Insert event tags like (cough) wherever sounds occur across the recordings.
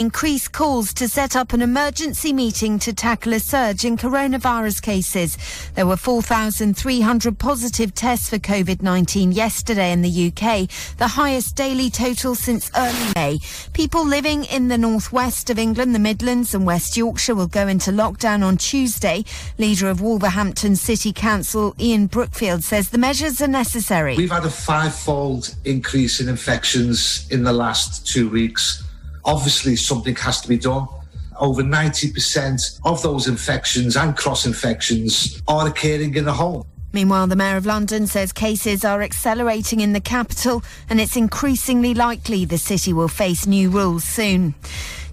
increased calls to set up an emergency meeting to tackle a surge in coronavirus cases. There were 4,300 positive tests for COVID-19 yesterday in the UK, the highest daily total since early May. People living in the northwest of England, the Midlands and West Yorkshire will go into lockdown on Tuesday. Leader of Wolverhampton City Council, Ian Brookfield, says the measures are necessary. We've had a five-fold increase in infections in the last two weeks obviously something has to be done. Over 90% of those infections and cross infections are occurring in the home. Meanwhile, the Mayor of London says cases are accelerating in the capital and it's increasingly likely the city will face new rules soon.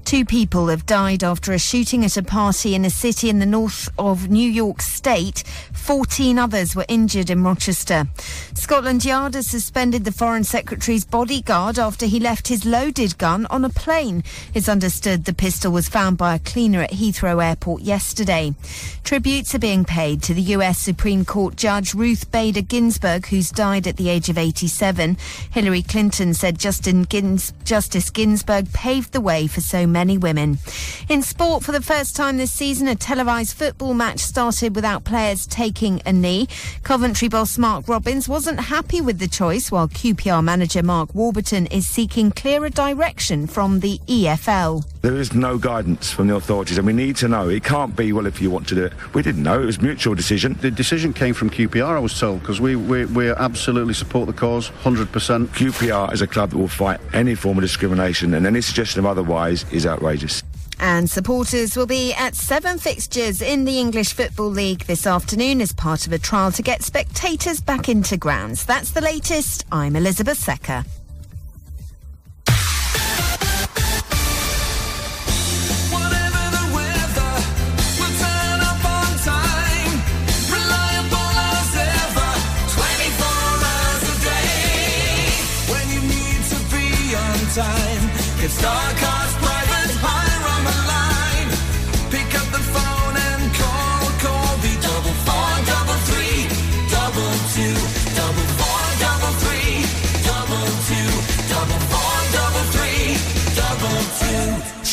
Two people have died after a shooting at a party in a city in the north of New York State. 14 others were injured in Rochester. Scotland Yard has suspended the Foreign Secretary's bodyguard after he left his loaded gun on a plane. It's understood the pistol was found by a cleaner at Heathrow Airport yesterday. Tributes are being paid to the US Supreme Court Judge Ruth Bader Ginsburg, who's died at the age of 87. Hillary Clinton said Justin Gins- Justice Ginsburg paved the way for so many many women. In sport, for the first time this season, a televised football match started without players taking a knee. Coventry boss Mark Robins wasn't happy with the choice, while QPR manager Mark Warburton is seeking clearer direction from the EFL. There is no guidance from the authorities, and we need to know. It can't be, well, if you want to do it. We didn't know. It was mutual decision. The decision came from QPR, I was told, because we, we, we absolutely support the cause, 100%. QPR is a club that will fight any form of discrimination, and any suggestion of otherwise is outrageous. And supporters will be at seven fixtures in the English Football League this afternoon as part of a trial to get spectators back into grounds. That's the latest. I'm Elizabeth Secker. Time. Get StarCar's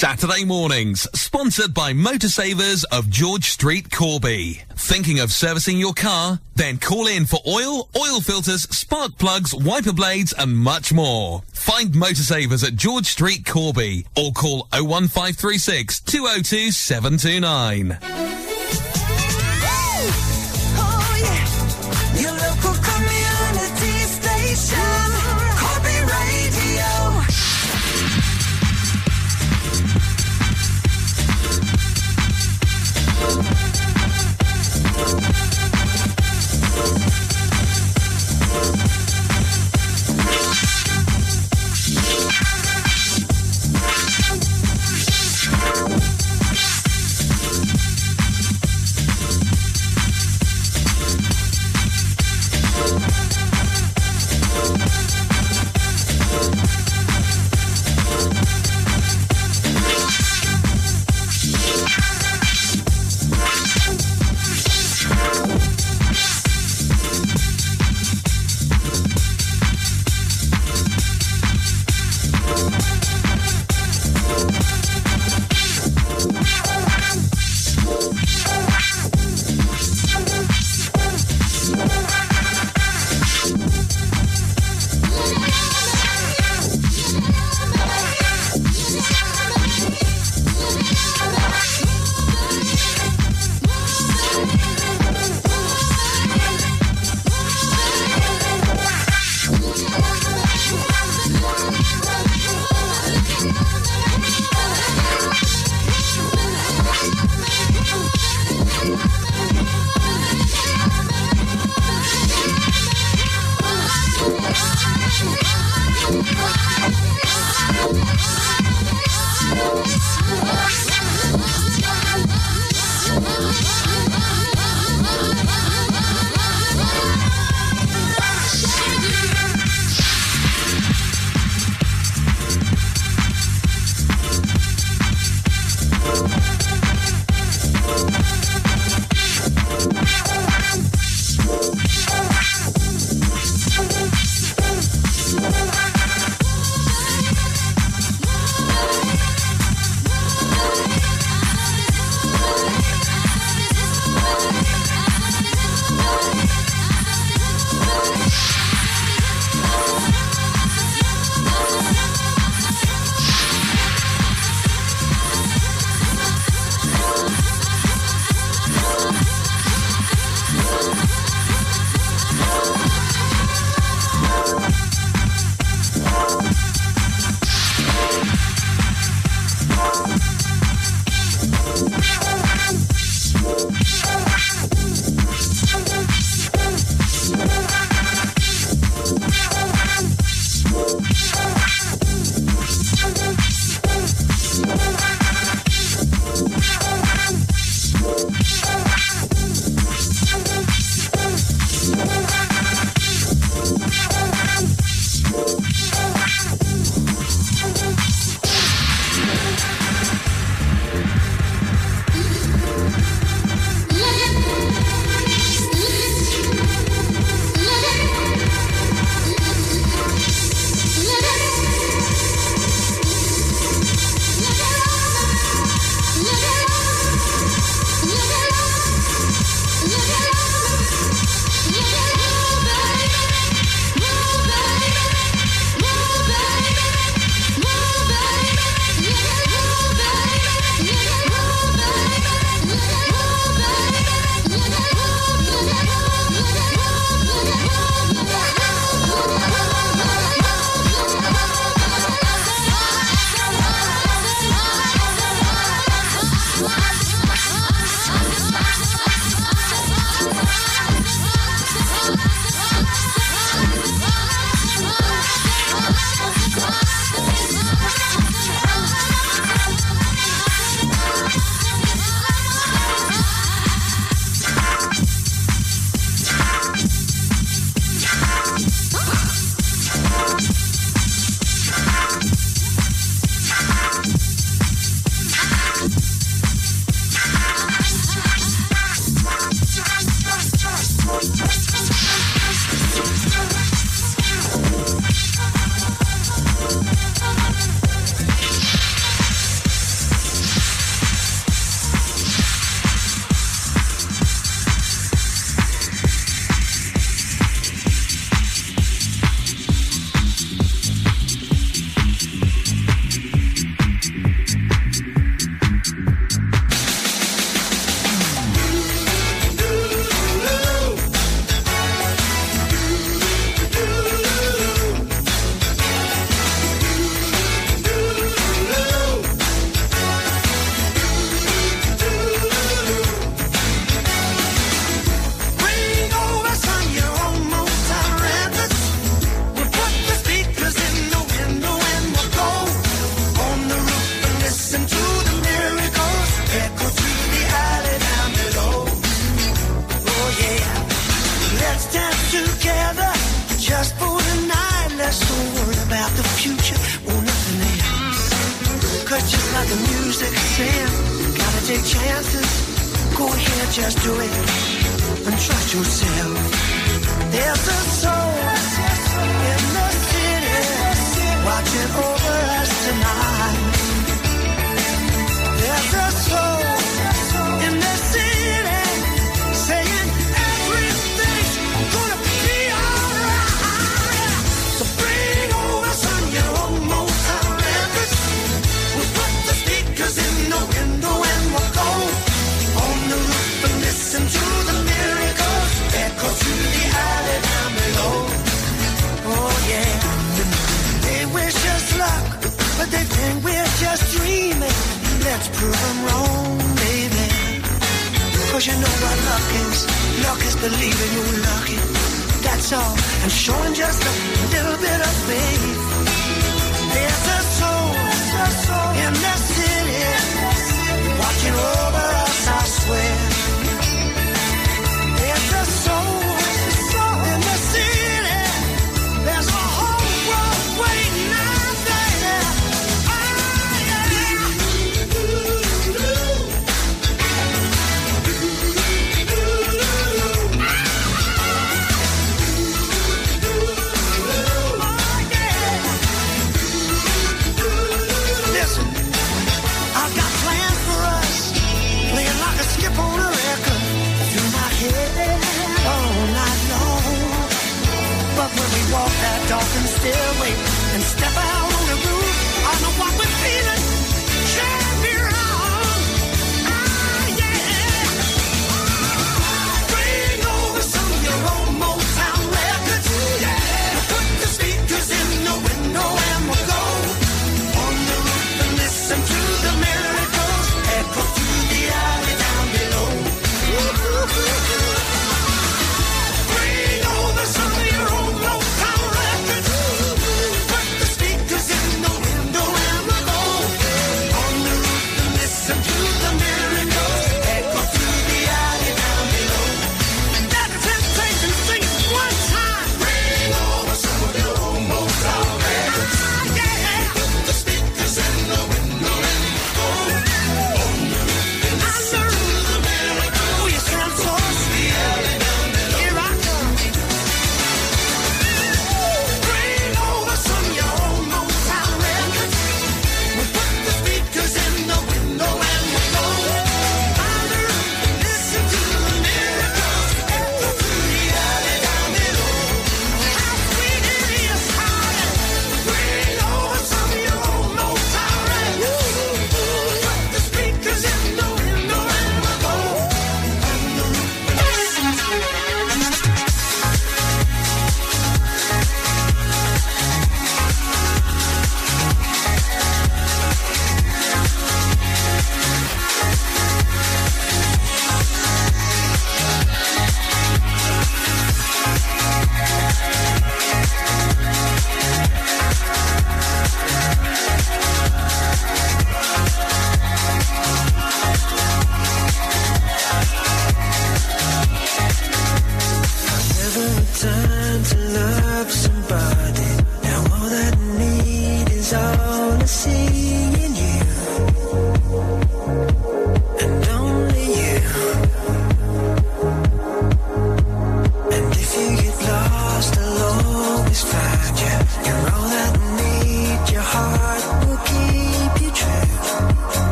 Saturday mornings, sponsored by Motorsavers of George Street, Corby. Thinking of servicing your car? Then call in for oil, oil filters, spark plugs, wiper blades, and much more. Find Motorsavers at George Street, Corby, or call 01536 202 729.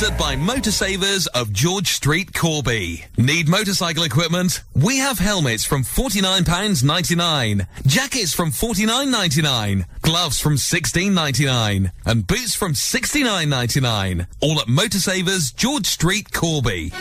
sponsored by Motorsavers of George Street, Corby. Need motorcycle equipment? We have helmets from £49.99, jackets from £49.99, gloves from £16.99, and boots from £69.99. All at Motorsavers, George Street, Corby.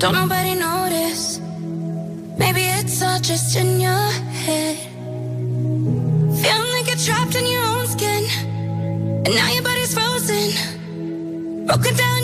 Don't nobody notice. Maybe it's all just in your head. Feeling like you're trapped in your own skin. And now your body's frozen. Broken down.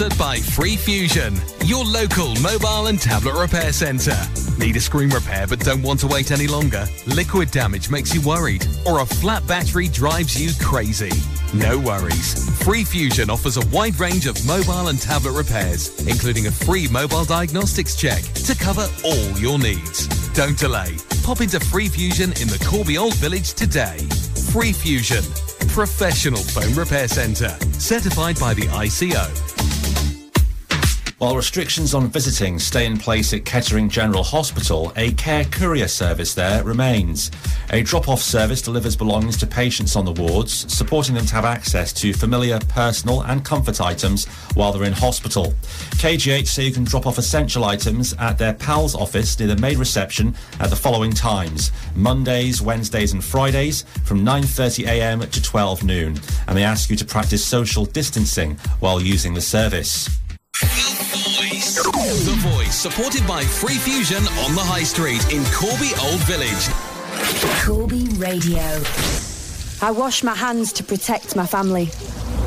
Sponsored by Free Fusion, your local mobile and tablet repair centre. Need a screen repair but don't want to wait any longer? Liquid damage makes you worried, or a flat battery drives you crazy? No worries. Free Fusion offers a wide range of mobile and tablet repairs, including a free mobile diagnostics check to cover all your needs. Don't delay. Pop into Free Fusion in the Corby Old Village today. Free Fusion, professional phone repair centre, certified by the ICO. While restrictions on visiting stay in place at Kettering General Hospital, a care courier service there remains. A drop-off service delivers belongings to patients on the wards, supporting them to have access to familiar, personal and comfort items while they're in hospital. KGH say you can drop off essential items at their PALS office near the main reception at the following times. Mondays, Wednesdays and Fridays from 9.30am to 12 noon. And they ask you to practice social distancing while using the service. The Voice, supported by Free Fusion on the High Street in Corby Old Village. Corby Radio. I wash my hands to protect my family.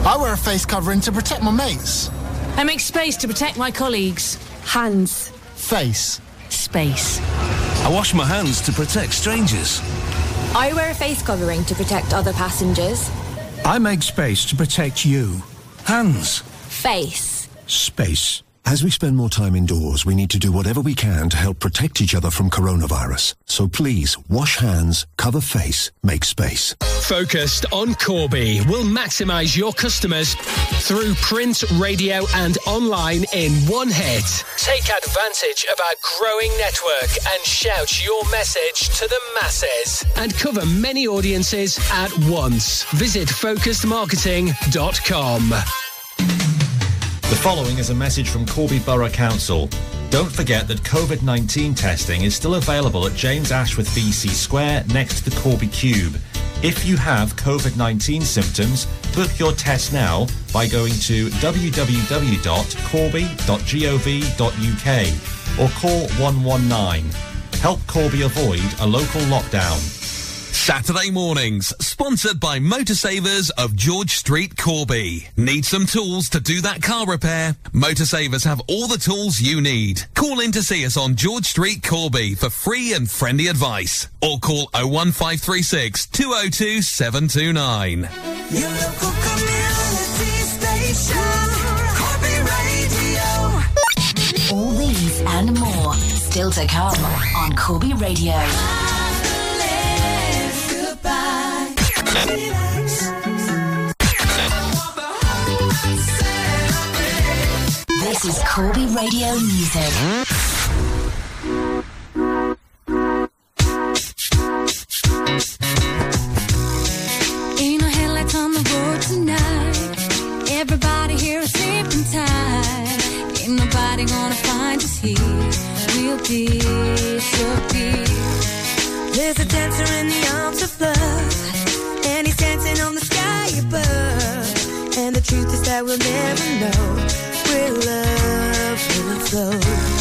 I wear a face covering to protect my mates. I make space to protect my colleagues. Hands. Face. Space. I wash my hands to protect strangers. I wear a face covering to protect other passengers. I make space to protect you. Hands. Face. Space. As we spend more time indoors, we need to do whatever we can to help protect each other from coronavirus. So please, wash hands, cover face, make space. Focused on Corby will maximise your customers through print, radio, and online in one hit. Take advantage of our growing network and shout your message to the masses and cover many audiences at once. Visit focusedmarketing.com. The following is a message from Corby Borough Council. Don't forget that COVID 19 testing is still available at James Ashworth VC Square next to the Corby Cube. If you have COVID 19 symptoms, book your test now by going to www.corby.gov.uk or call 119. Help Corby avoid a local lockdown. Saturday mornings, sponsored by Motorsavers of George Street, Corby. Need some tools to do that car repair? Motorsavers have all the tools you need. Call in to see us on George Street, Corby for free and friendly advice. Or call 01536 202 729. Your local community station, Corby Radio. All these and more still to come on Corby Radio. This is Corby Radio Music. Ain't no headlights on the road tonight. Everybody here is sleeping tight. Ain't nobody gonna find us here. We'll disappear. There's a dancer in the arms of love, dancing on the sky above. And the truth is that we'll never know where love will flow.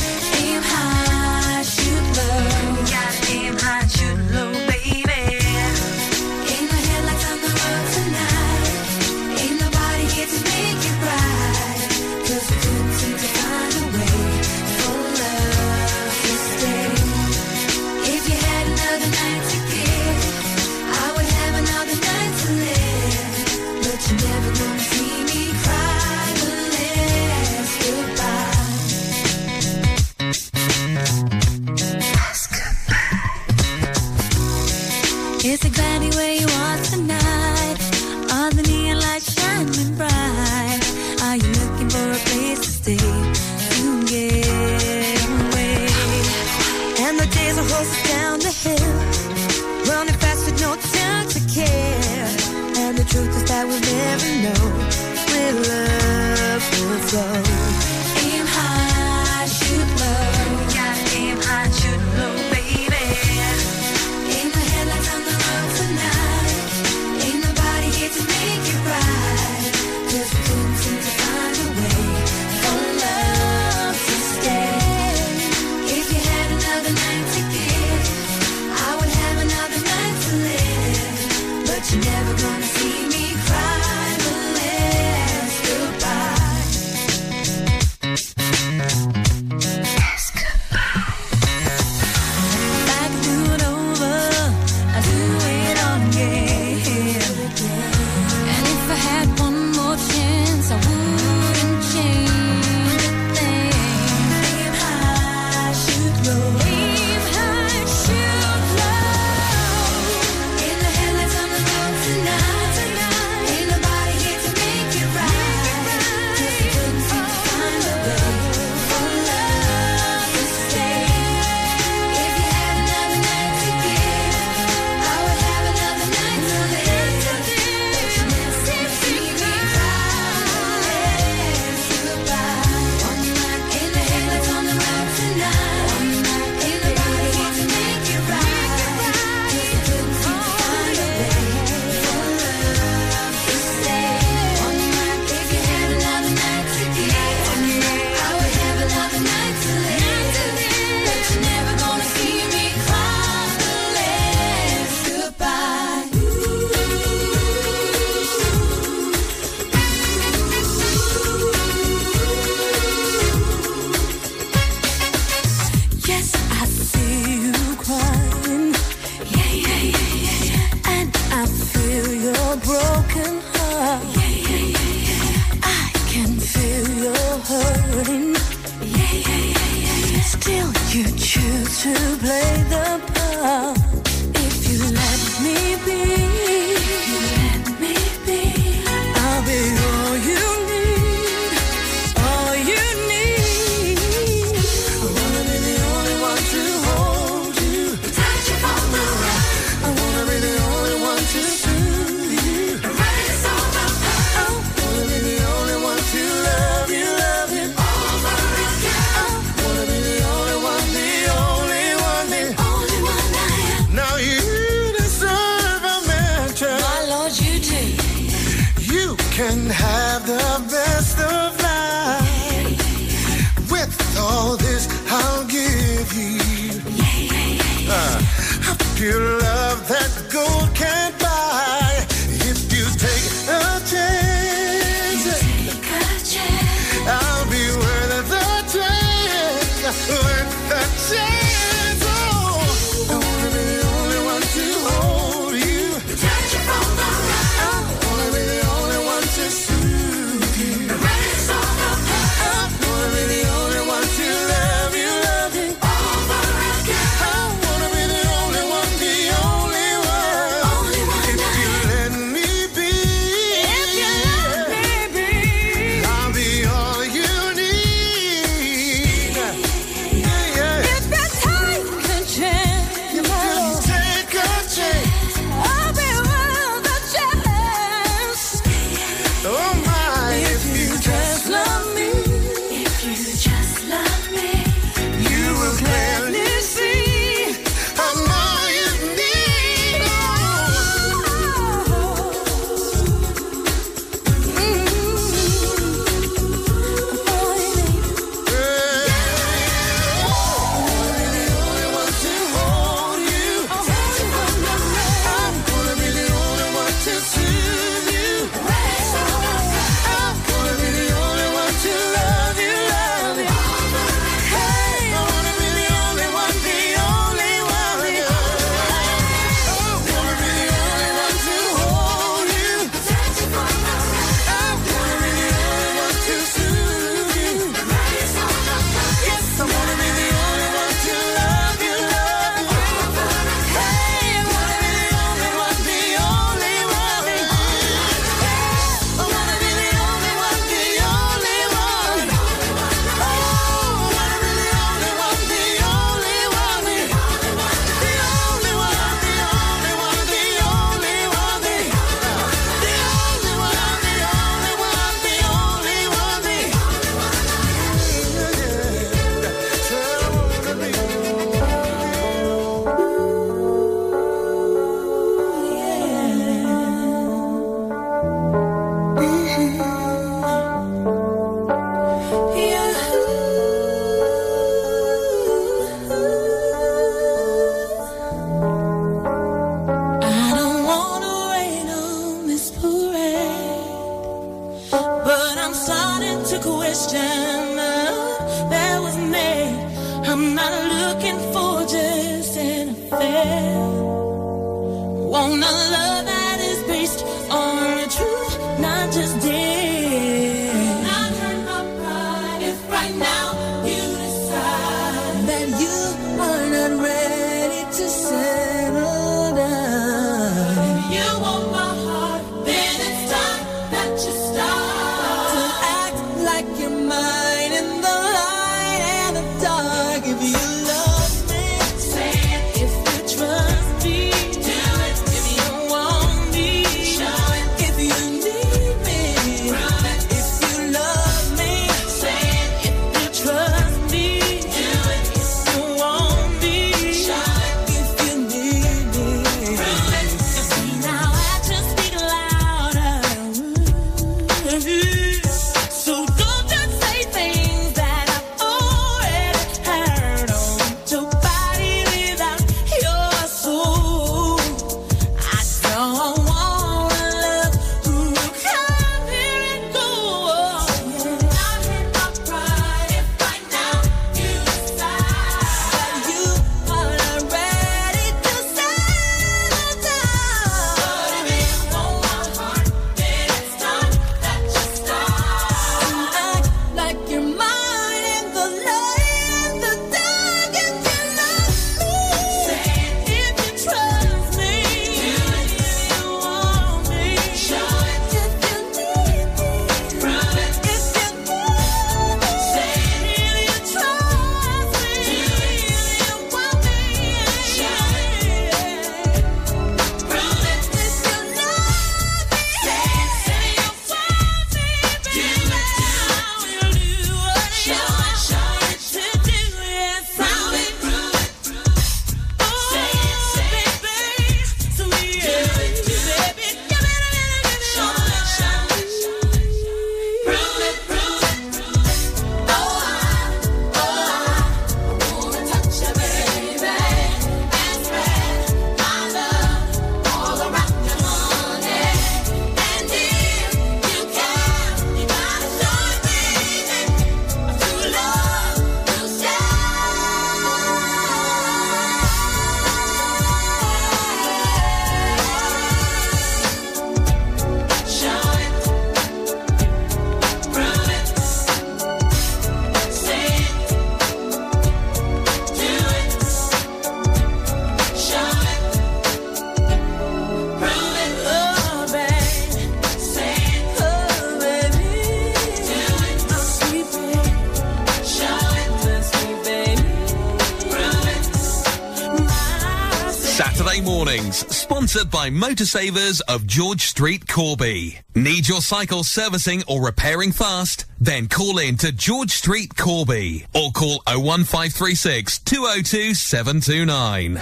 Sponsored by Motorsavers of George Street, Corby. Need your cycle servicing or repairing fast? Then call in to George Street, Corby, or call 01536 202 729.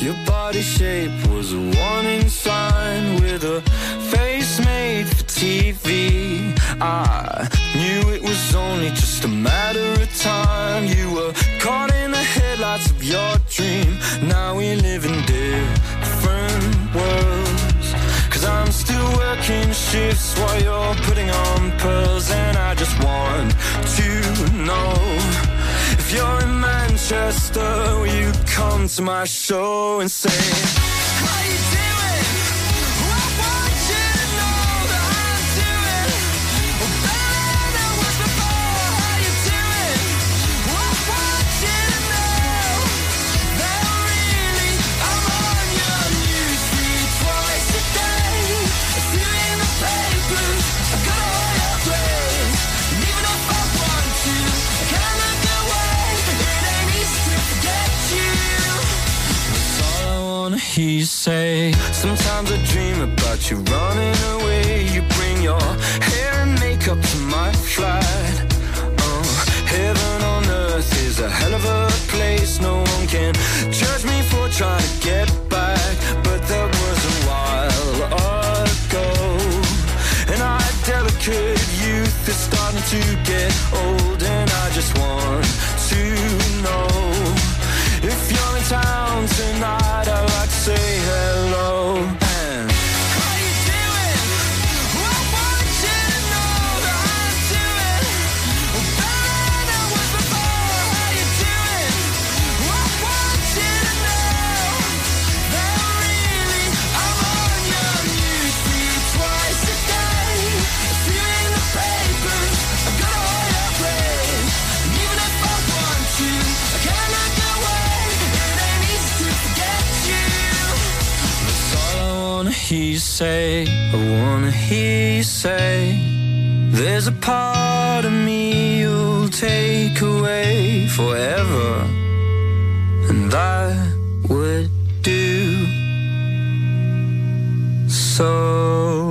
Your body shape was a warning sign with a face made for TV. I knew it was only just a matter of time. You were caught in the headlights of your dream. Now we live in different worlds. Cause I'm still working shifts while you're putting on pearls. And I just want to know if you're in Manchester, will you come to my show and say, wanna say. Sometimes I dream about you running away. You bring your hair and makeup to my flight. Oh, uh, heaven on earth is a hell of a place. No one can judge me for trying to get back. But that was a while ago. And our delicate youth is starting to get old. Say. I wanna hear you say. There's a part of me you'll take away forever, and I would do so.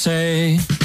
Say.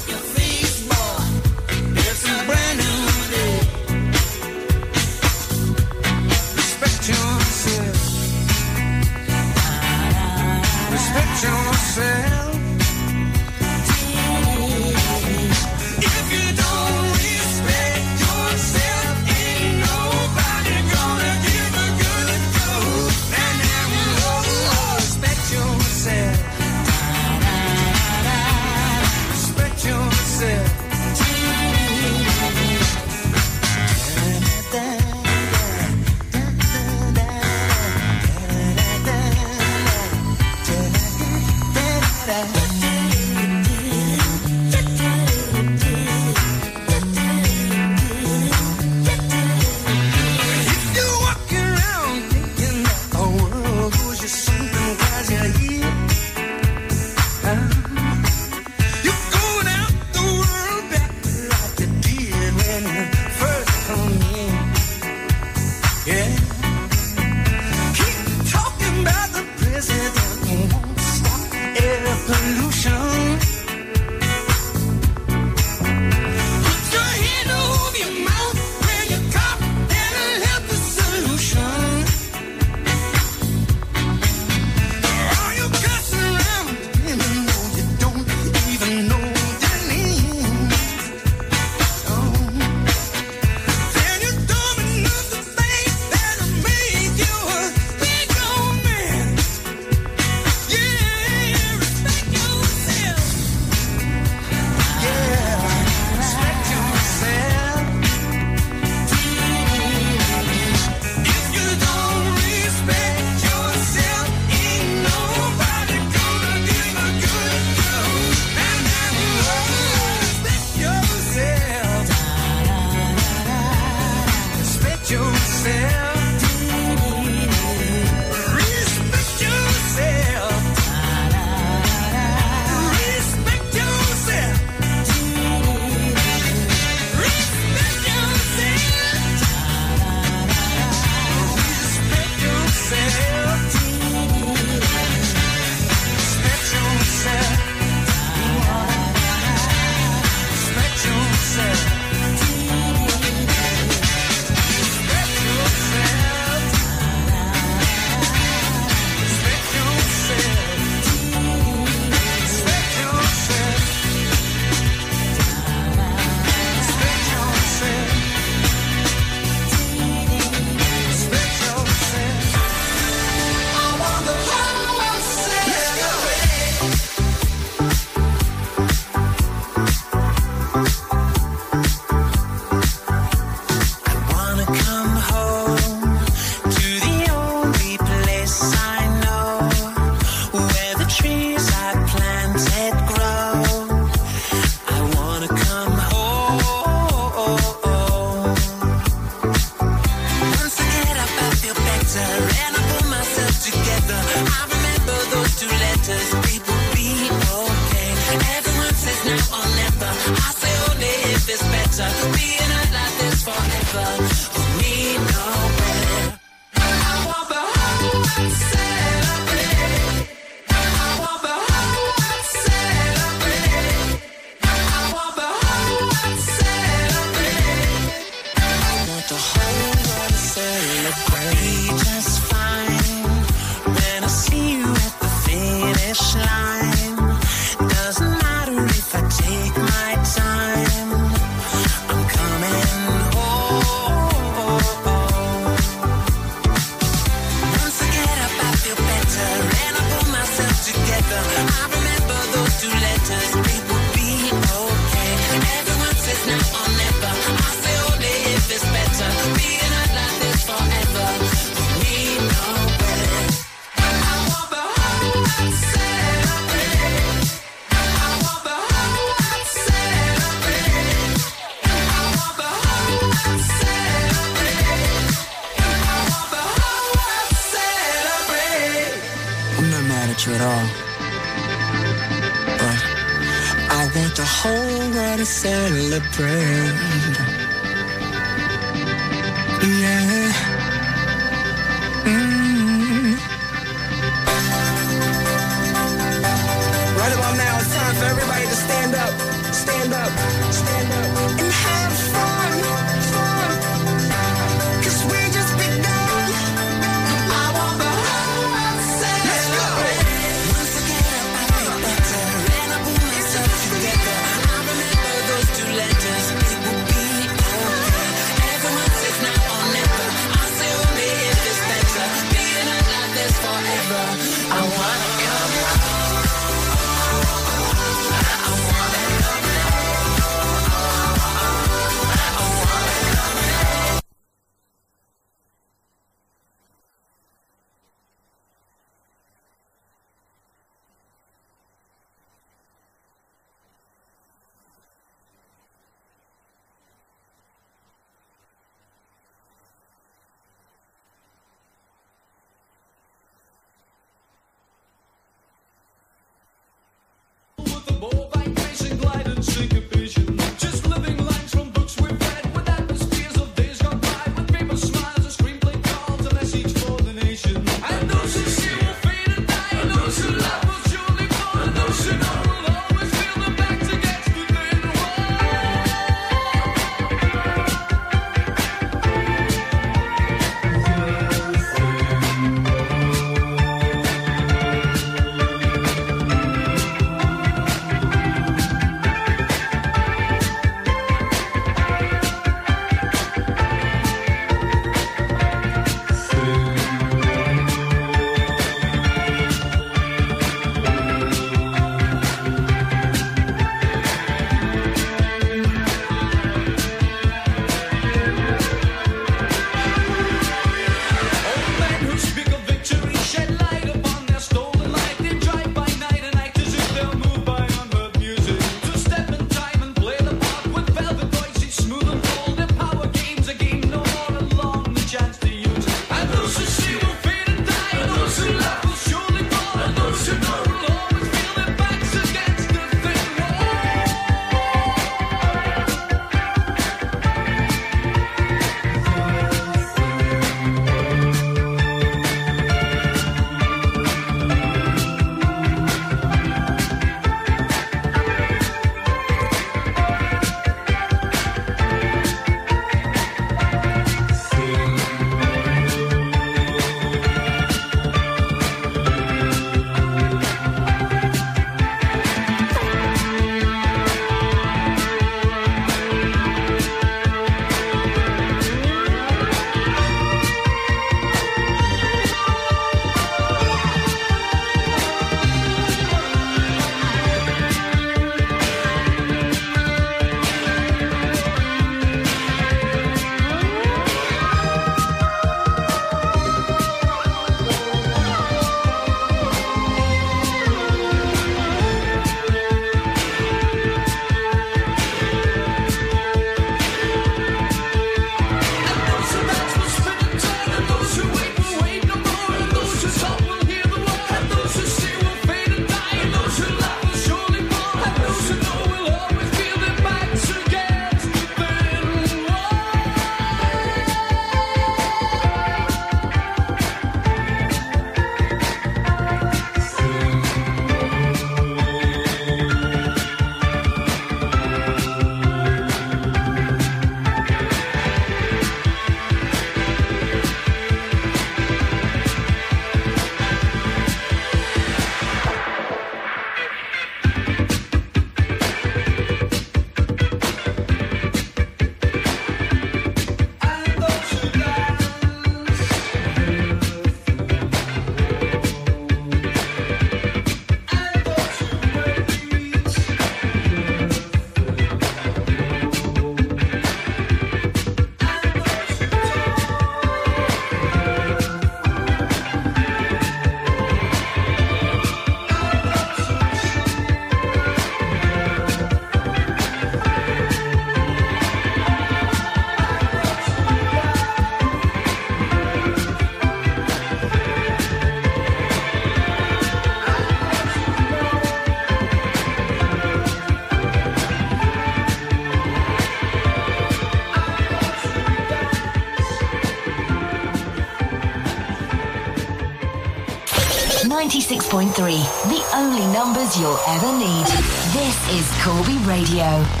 96.3, the only numbers you'll ever need. This is Corby Radio.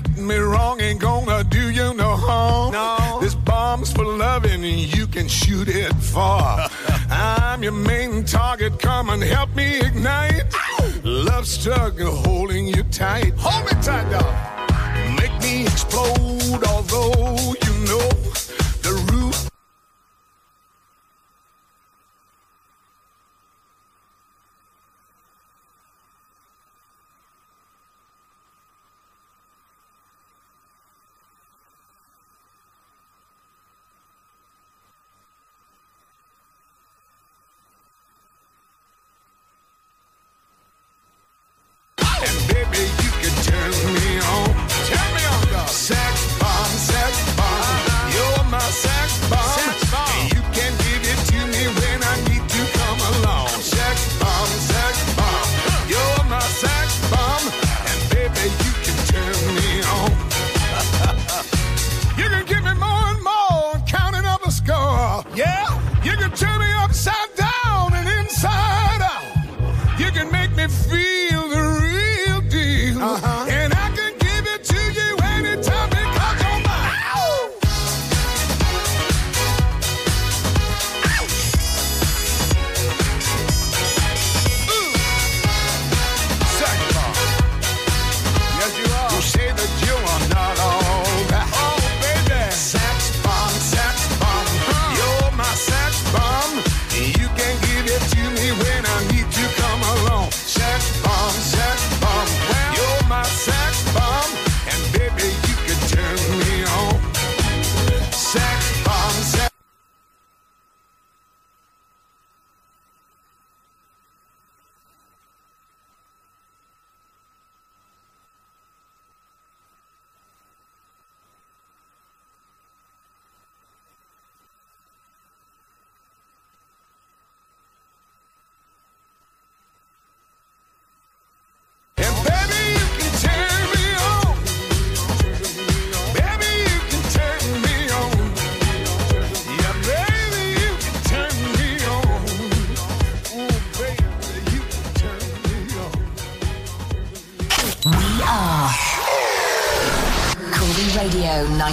get me wrong, ain't gonna do you no harm. No. This bomb's for loving, and you can shoot it far. (laughs) I'm your main target, come and help me ignite. Love struck holding you tight. Hold me tight, dog. Make me explode, although you know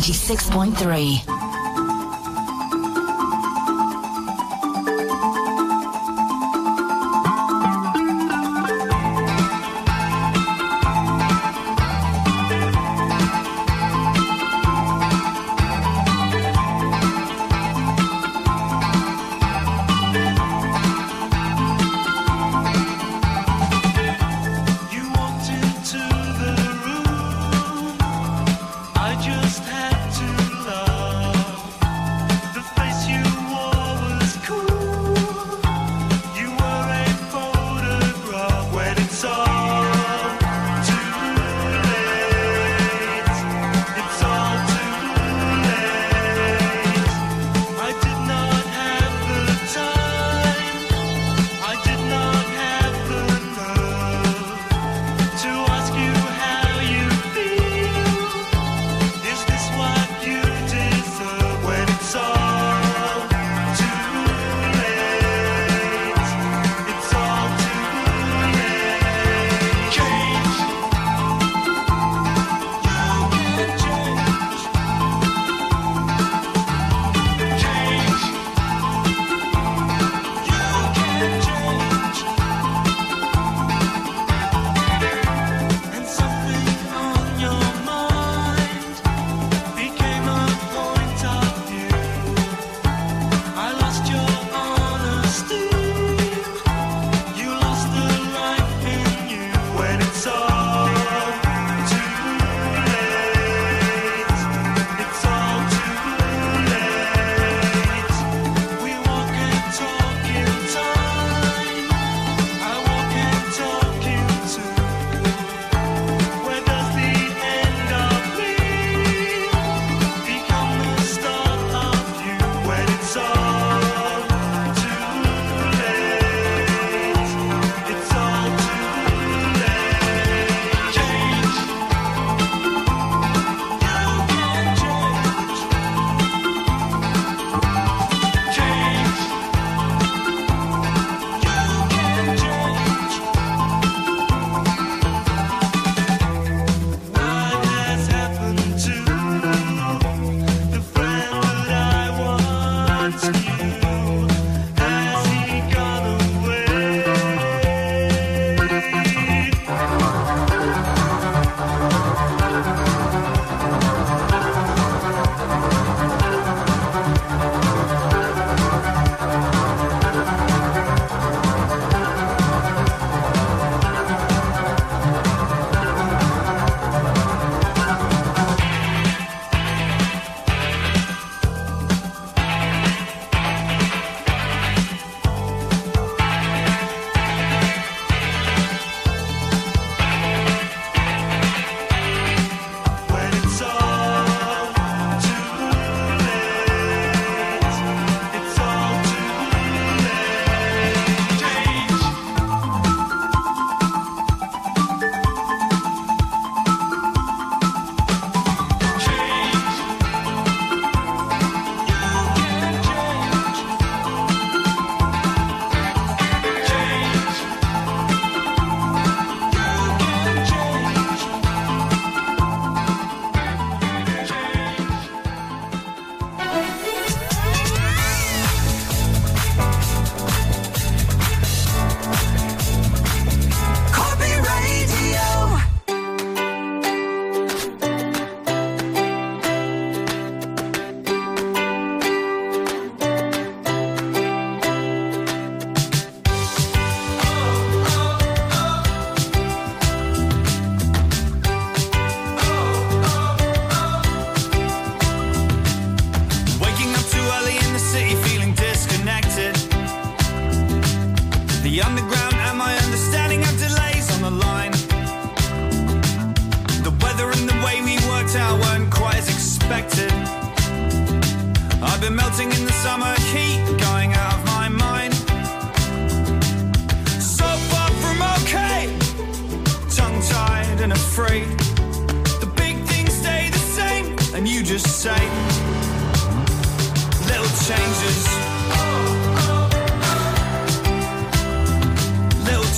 96.3.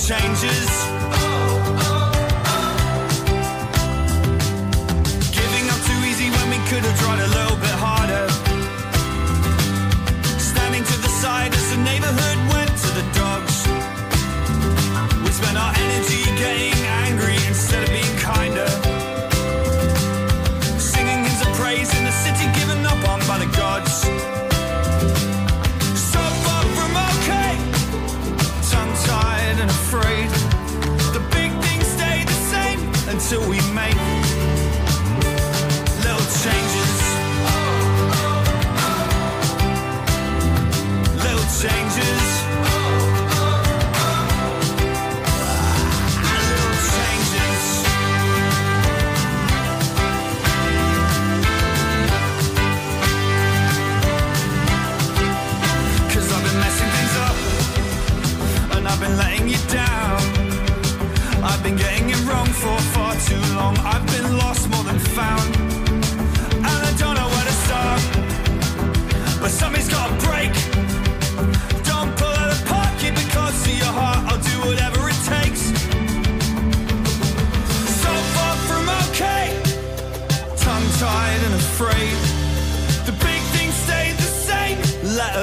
changes.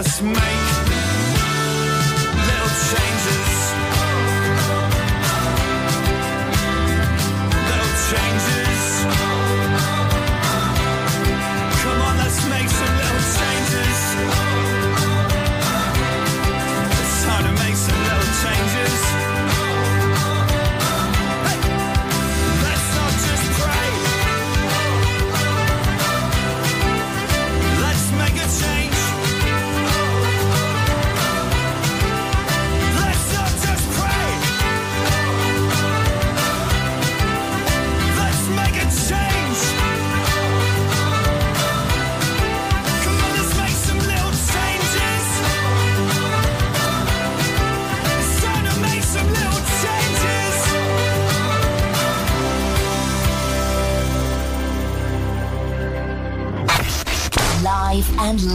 Let us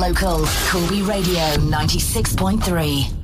local. Corby Radio 96.3.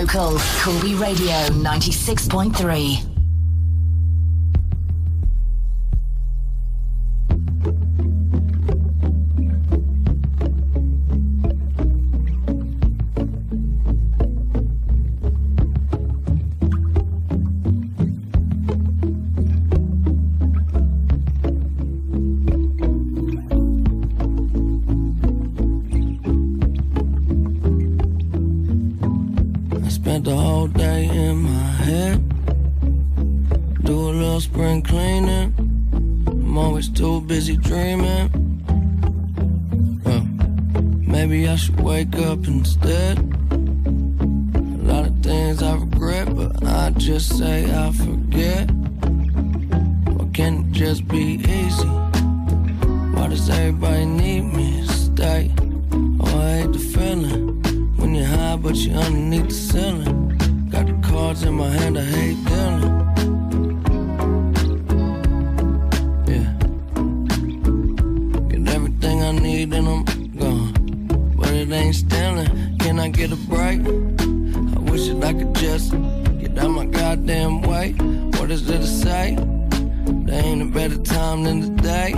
local. Corby Radio 96.3. just say I forget? Why can't it just be easy? Why does everybody need me to stay? Oh, I hate the feeling when you're high, but you're underneath the ceiling. Got the cards in my hand, I hate dealing. Yeah, get everything I need and I'm gone, but it ain't stealing. Can I get a break? I wish that I could just to decide. There ain't a better time than today.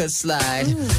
could slide.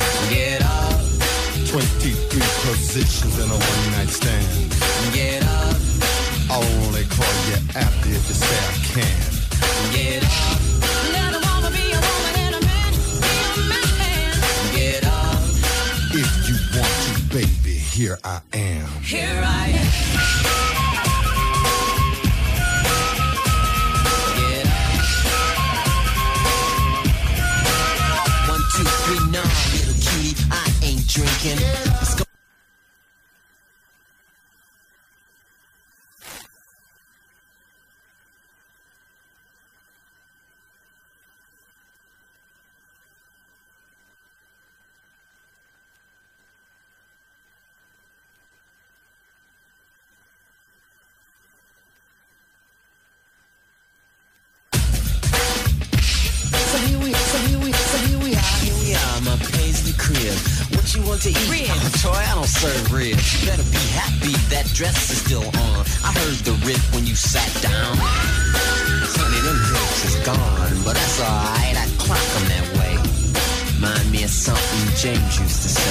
James used to say.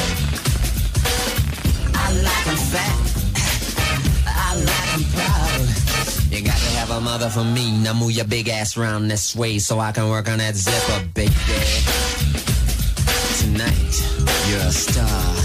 I like them fat. I like them proud. You got to have a mother for me. Now move your big ass round this way so I can work on that zipper, baby. Tonight, you're a star.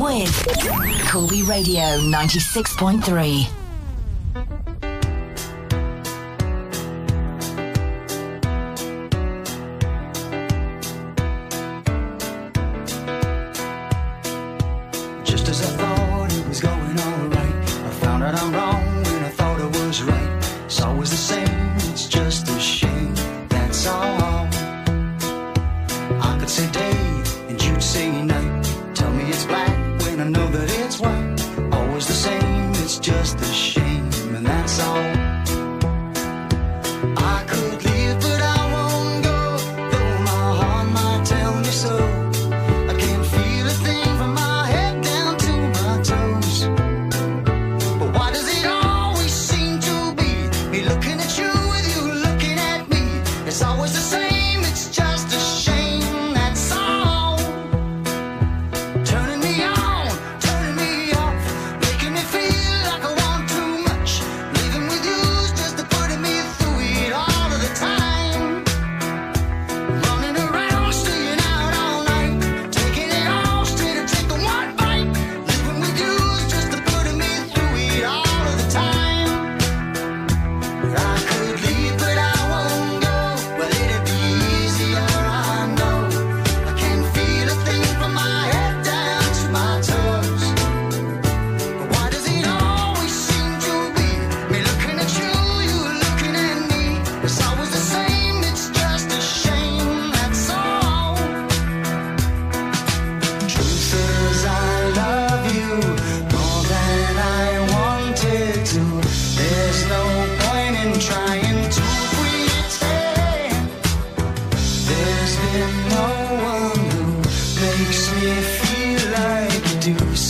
with Corby Radio 96.3.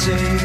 sing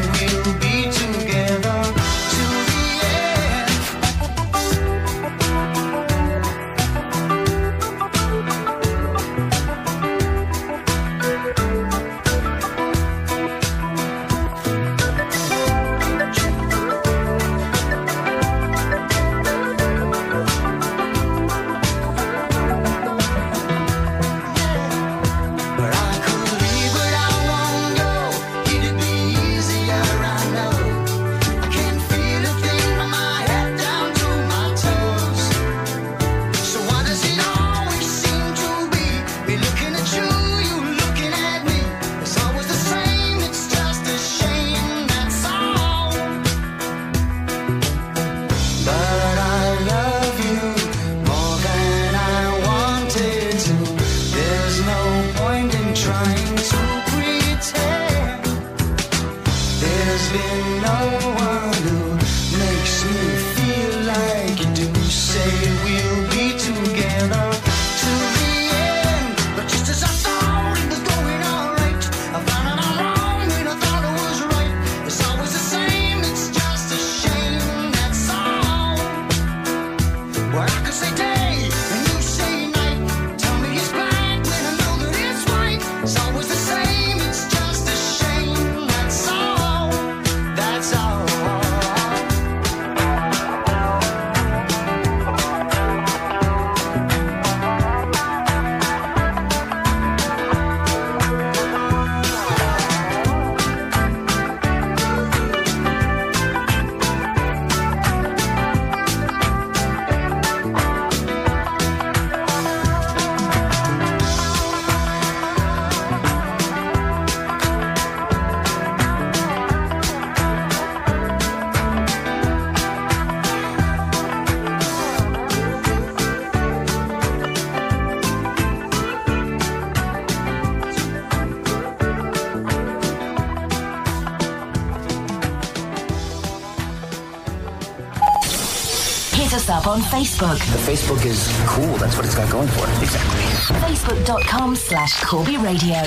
Facebook. The Facebook is cool. That's what it's got going for it. Exactly. Facebook.com slash Corby Radio.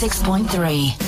Six point three.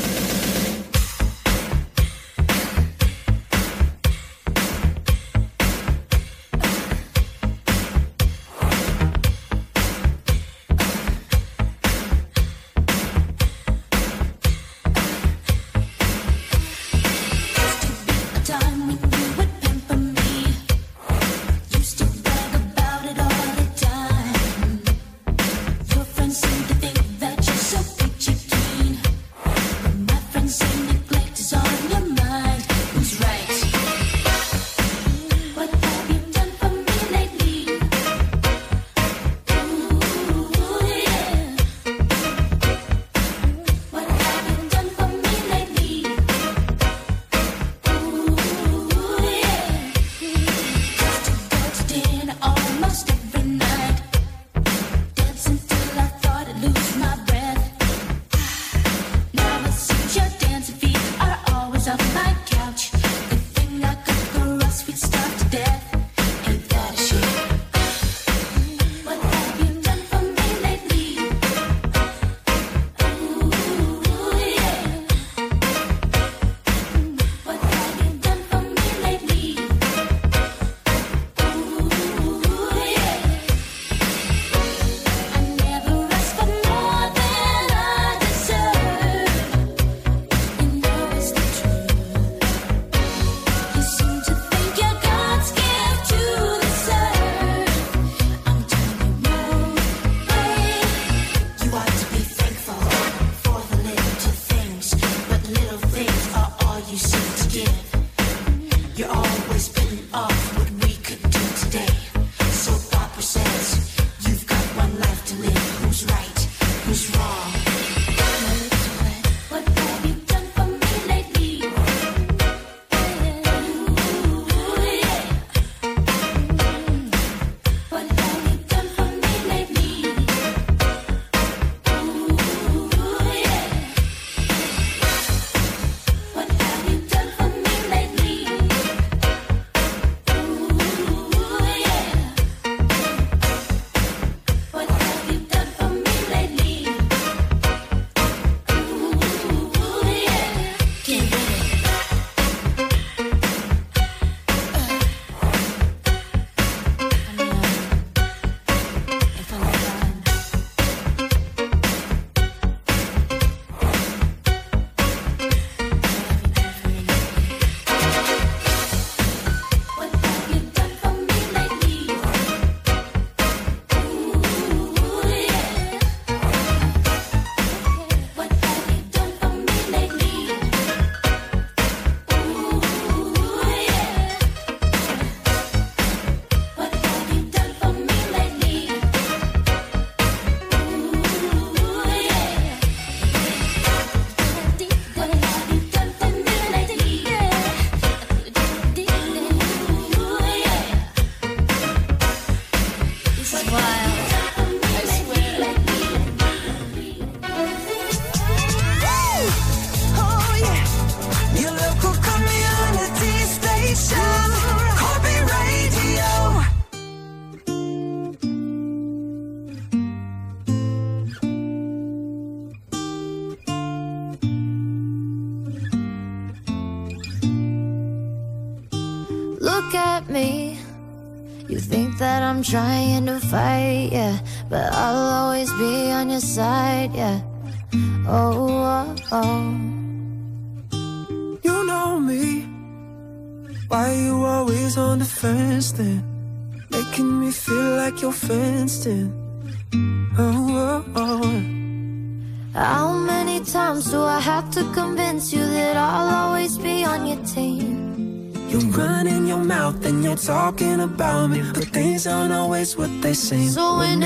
always what they say. So when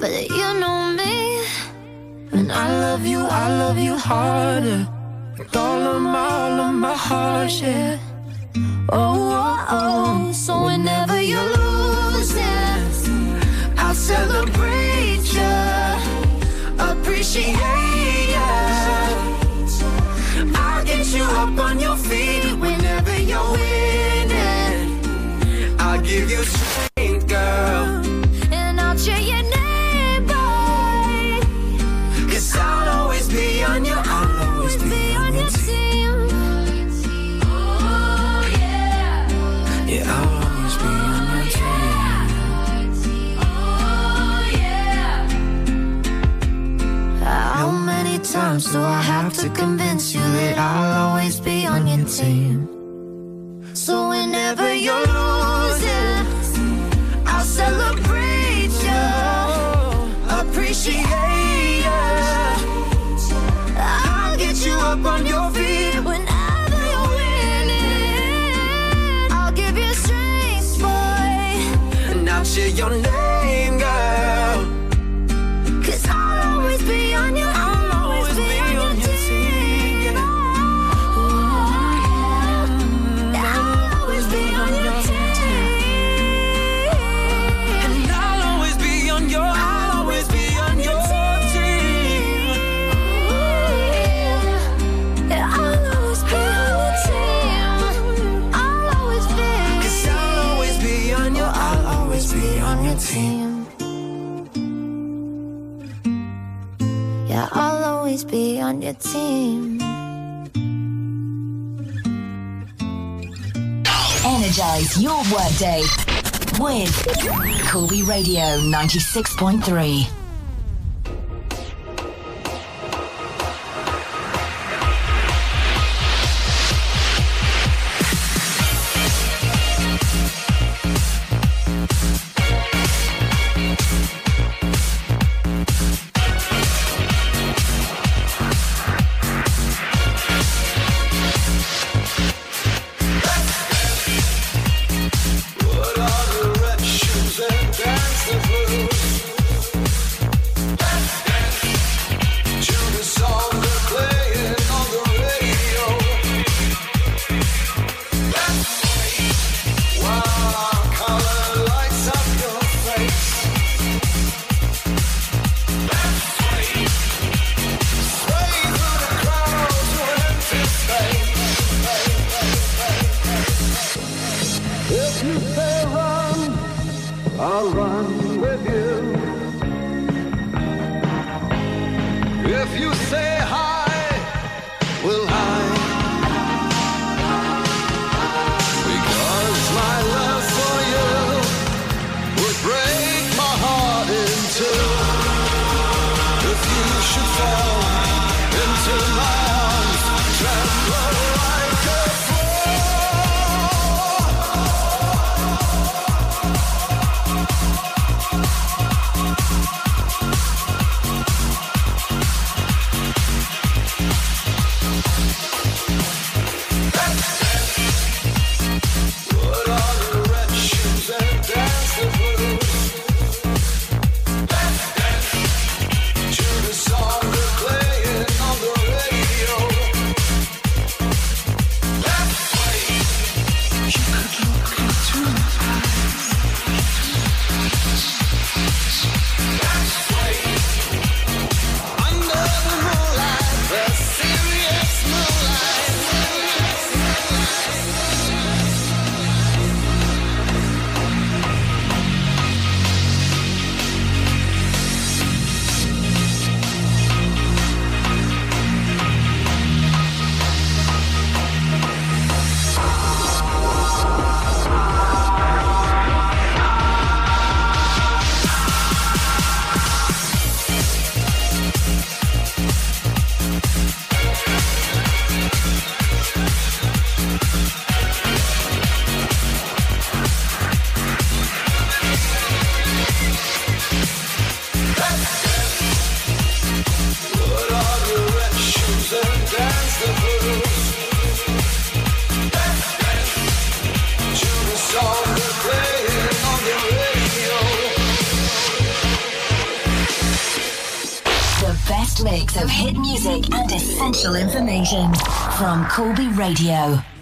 But you know me. And I love you, I love you harder. With all of my, all of my heart, yeah. Oh, oh, oh. So whenever you lose it I'll celebrate you Appreciate Sim. on your team. Energize your workday with Corby Radio 96.3. Corby Radio.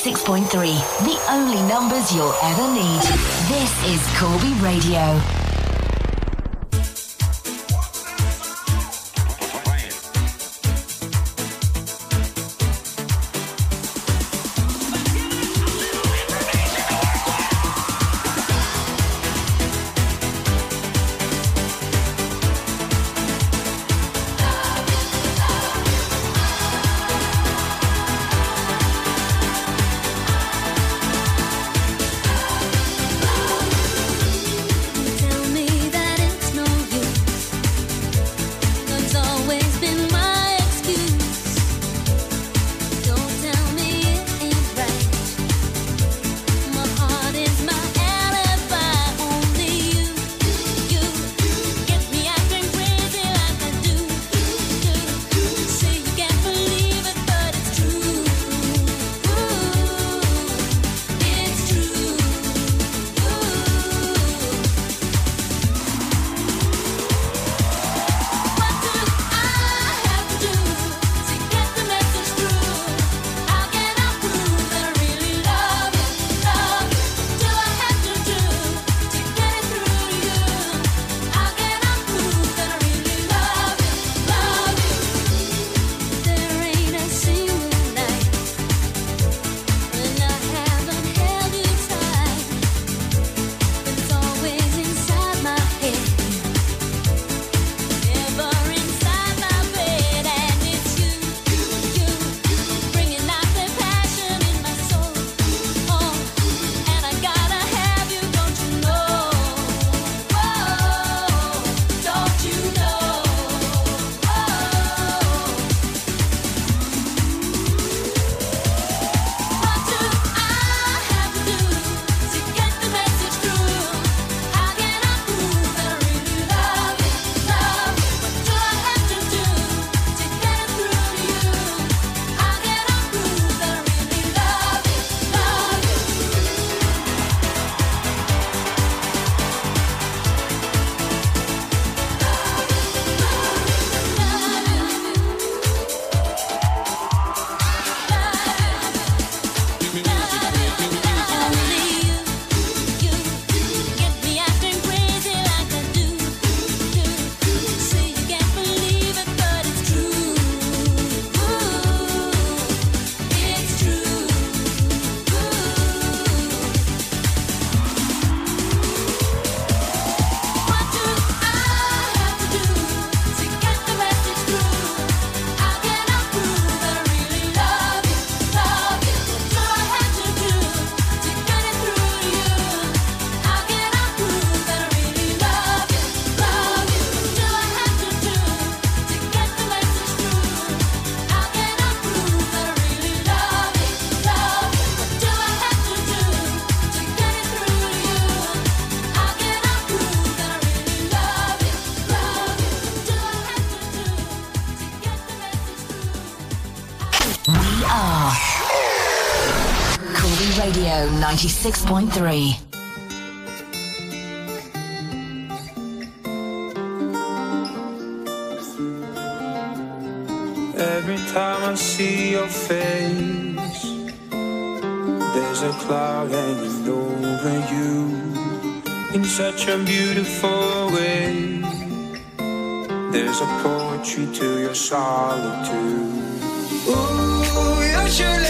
96.3, the only numbers you'll ever need. This is Corby Radio. Radio 96.3. Every time I see your face, there's a cloud hanging over you in such a beautiful way. There's a poetry to your solitude. Ooh, you should.